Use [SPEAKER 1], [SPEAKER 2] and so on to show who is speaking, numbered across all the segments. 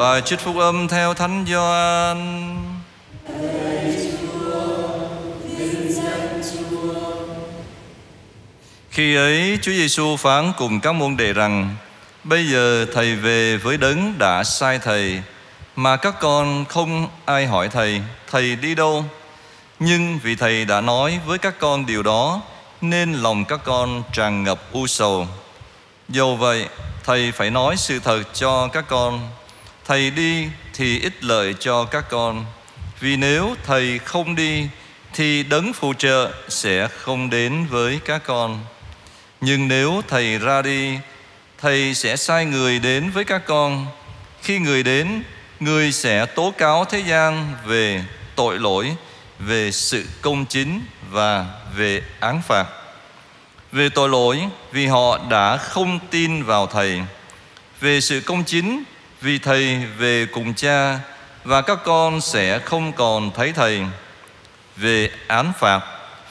[SPEAKER 1] Bài trích phúc âm theo Thánh Gioan. Khi ấy, Chúa Giêsu phán cùng các môn đệ rằng, Bây giờ thầy về với đấng đã sai thầy, Mà các con không ai hỏi thầy Thầy đi đâu? Nhưng vì thầy đã nói với các con điều đó, Nên lòng các con tràn ngập u sầu. Dầu vậy, thầy phải nói sự thật cho các con. Thầy đi thì ít lợi cho các con. Vì nếu thầy không đi, Thì đấng phù trợ sẽ không đến với các con. Nhưng nếu thầy ra đi, Thầy sẽ sai người đến với các con. Khi người đến, Người sẽ tố cáo thế gian về tội lỗi, Về sự công chính và về án phạt. Về tội lỗi, vì họ đã không tin vào Thầy. Về sự công chính vì Thầy về cùng cha Và các con sẽ không còn thấy Thầy Về án phạt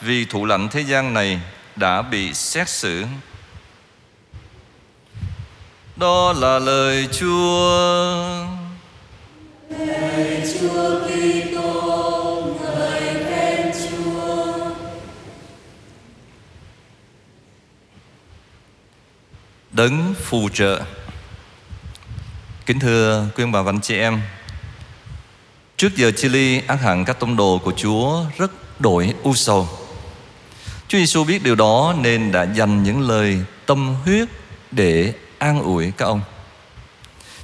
[SPEAKER 1] vì thủ lãnh thế gian này đã bị xét xử đó là lời Chúa.
[SPEAKER 2] Lời Chúa Kitô, ngợi khen Chúa.
[SPEAKER 1] Đấng phù trợ. Kính thưa quý ông bà và anh chị em, trước giờ chia ly ác hẳn các tông đồ của Chúa rất đổi u sầu. Chúa Giêsu biết điều đó nên đã dành những lời tâm huyết để an ủi các ông.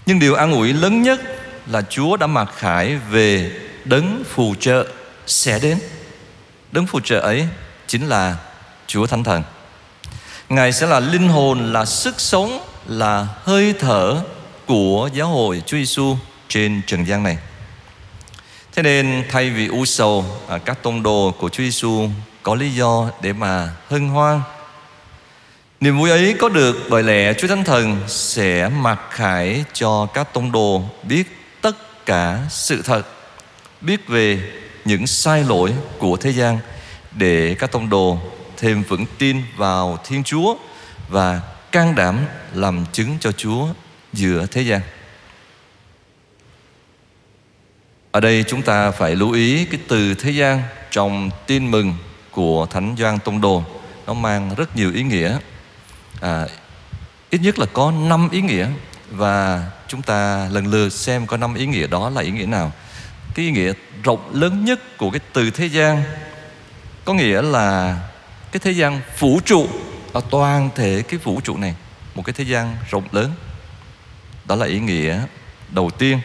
[SPEAKER 1] Nhưng điều an ủi lớn nhất là Chúa đã mặc khải về đấng phù trợ sẽ đến. Đấng phù trợ ấy chính là Chúa Thánh Thần. Ngài sẽ là linh hồn, là sức sống, là hơi thở của giáo hội Chúa Giêsu trên trần gian này. Thế nên thay vì u sầu, à, các tông đồ của Chúa Giêsu có lý do để mà hân hoan Niềm vui ấy có được bởi lẽ Chúa Thánh Thần sẽ mặc khải cho các tông đồ biết tất cả sự thật, biết về những sai lỗi của thế gian để các tông đồ thêm vững tin vào Thiên Chúa và can đảm làm chứng cho Chúa giữa thế gian. Ở đây chúng ta phải lưu ý cái từ thế gian trong tin mừng của Thánh Doan Tông Đồ. Nó mang rất nhiều ý nghĩa. À, ít nhất là có năm ý nghĩa. Và chúng ta lần lượt xem có năm ý nghĩa đó là ý nghĩa nào. Cái ý nghĩa rộng lớn nhất của cái từ thế gian có nghĩa là cái thế gian vũ trụ. Ở toàn thể cái vũ trụ này. Một cái thế gian rộng lớn đó là ý nghĩa đầu tiên.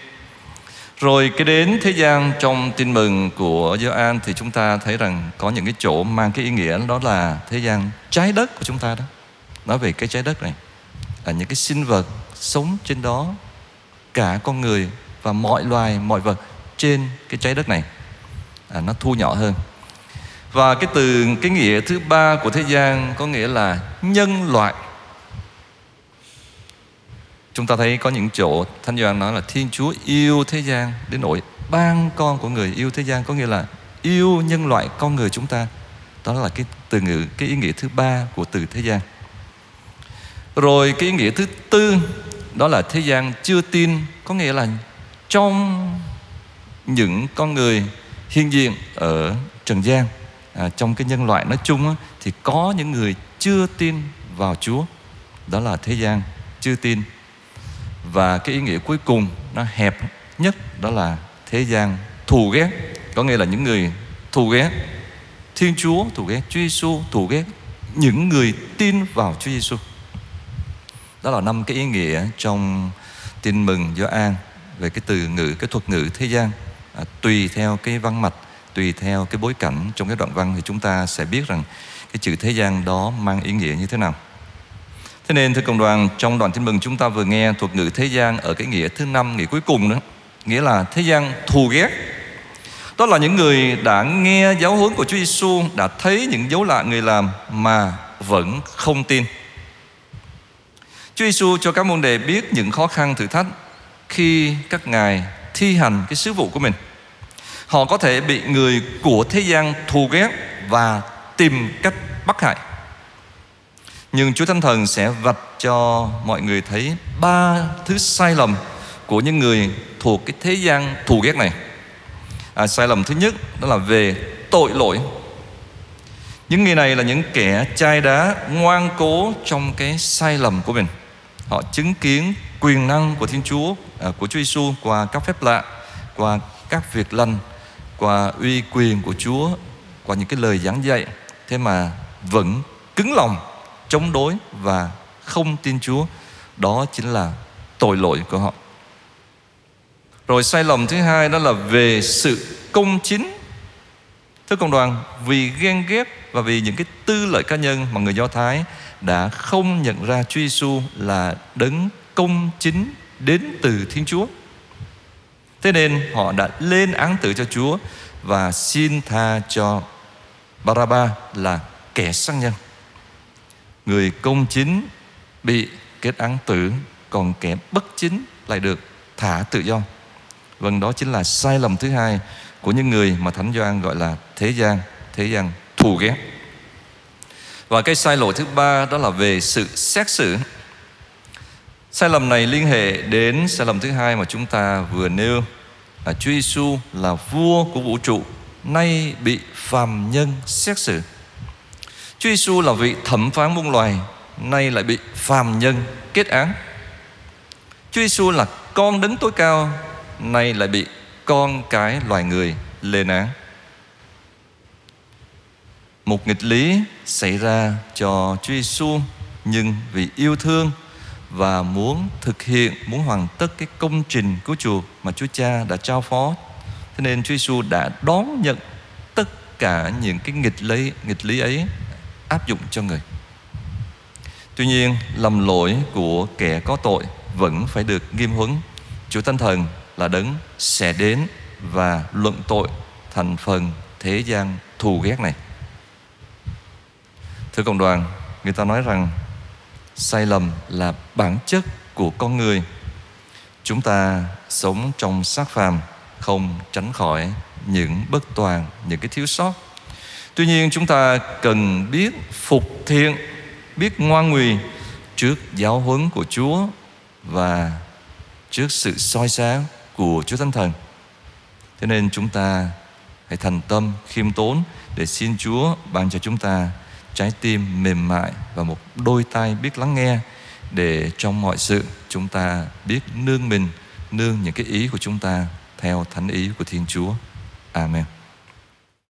[SPEAKER 1] Rồi cái đến thế gian trong tin mừng của Gioan thì chúng ta thấy rằng có những cái chỗ mang cái ý nghĩa đó là thế gian trái đất của chúng ta đó. Nói về cái trái đất này là những cái sinh vật sống trên đó cả con người và mọi loài mọi vật trên cái trái đất này. À, nó thu nhỏ hơn. Và cái từ cái nghĩa thứ ba của thế gian có nghĩa là nhân loại chúng ta thấy có những chỗ thánh doan nói là thiên chúa yêu thế gian đến nỗi ban con của người yêu thế gian có nghĩa là yêu nhân loại con người chúng ta. Đó là cái từ ngữ cái ý nghĩa thứ ba của từ thế gian. Rồi cái ý nghĩa thứ tư đó là thế gian chưa tin có nghĩa là trong những con người hiện diện ở trần gian à, trong cái nhân loại nói chung á, thì có những người chưa tin vào Chúa. Đó là thế gian chưa tin và cái ý nghĩa cuối cùng nó hẹp nhất đó là thế gian thù ghét. Có nghĩa là những người thù ghét Thiên Chúa thù ghét Chúa Giêsu thù ghét những người tin vào Chúa Giêsu đó là năm cái ý nghĩa trong tin mừng do an về cái từ ngữ cái thuật ngữ thế gian. À, tùy theo cái văn mạch tùy theo cái bối cảnh trong cái đoạn văn thì chúng ta sẽ biết rằng cái chữ thế gian đó mang ý nghĩa như thế nào thế nên, thưa cộng đoàn, trong đoạn tin mừng chúng ta vừa nghe thuật ngữ thế gian ở cái nghĩa thứ năm, nghĩa cuối cùng đó, nghĩa là thế gian thù ghét đó là những người đã nghe giáo huấn của Chúa Giêsu đã thấy những dấu lạ người làm mà vẫn không tin Chúa Giêsu cho các môn đệ biết những khó khăn thử thách khi các ngài thi hành cái sứ vụ của mình. Họ có thể bị người của thế gian thù ghét và tìm cách bắt hại. Nhưng Chúa Thánh Thần sẽ vạch cho mọi người thấy ba thứ sai lầm của những người thuộc cái thế gian thù ghét này. À, sai lầm thứ nhất đó là về tội lỗi. Những người này là những kẻ chai đá ngoan cố trong cái sai lầm của mình. Họ chứng kiến quyền năng của Thiên Chúa à, của Chúa Giêsu qua các phép lạ qua các việc lành qua uy quyền của Chúa qua những cái lời giảng dạy. Thế mà vẫn cứng lòng chống đối và không tin Chúa đó chính là tội lỗi của họ rồi sai lầm thứ hai đó là về sự công chính Thưa cộng đoàn, vì ghen ghét và vì những cái tư lợi cá nhân mà người Do Thái đã không nhận ra Chúa Giêsu là đấng công chính đến từ Thiên Chúa. Thế nên họ đã lên án tử cho Chúa và xin tha cho Baraba là kẻ sát nhân. Người công chính bị kết án tử, còn kẻ bất chính lại được thả tự do. Vâng, đó chính là sai lầm thứ hai của những người mà Thánh Gioan gọi là thế gian, thế gian thù ghét. Và cái sai lỗi thứ ba đó là về sự xét xử. Sai lầm này liên hệ đến sai lầm thứ hai mà chúng ta vừa nêu là Chúa Giêsu là vua của vũ trụ nay bị phàm nhân xét xử. Chúa Giêsu là vị thẩm phán muôn loài, nay lại bị phàm nhân kết án. Chúa Giêsu là con đấng tối cao, nay lại bị con cái loài người lên án một nghịch lý xảy ra cho Chúa Giêsu nhưng vì yêu thương và muốn thực hiện, muốn hoàn tất cái công trình cứu chuộc mà Chúa Cha đã trao phó. Thế nên Chúa Giêsu đã đón nhận tất cả những cái nghịch lý nghịch lý ấy áp dụng cho người tuy nhiên lầm lỗi của kẻ có tội vẫn phải được nghiêm huấn Chúa Thánh Thần là đấng sẽ đến và luận tội thành phần thế gian thù ghét này. Thưa cộng đoàn, người ta nói rằng sai lầm là bản chất của con người. Chúng ta sống trong xác phàm không tránh khỏi những bất toàn, những cái thiếu sót. Tuy nhiên chúng ta cần biết phục thiện, biết ngoan ngùi trước giáo huấn của Chúa và trước sự soi sáng của Chúa Thánh Thần. Thế nên chúng ta hãy thành tâm, khiêm tốn để xin Chúa ban cho chúng ta trái tim mềm mại và một đôi tai biết lắng nghe để trong mọi sự chúng ta biết nương mình, nương những cái ý của chúng ta theo thánh ý của Thiên Chúa. Amen.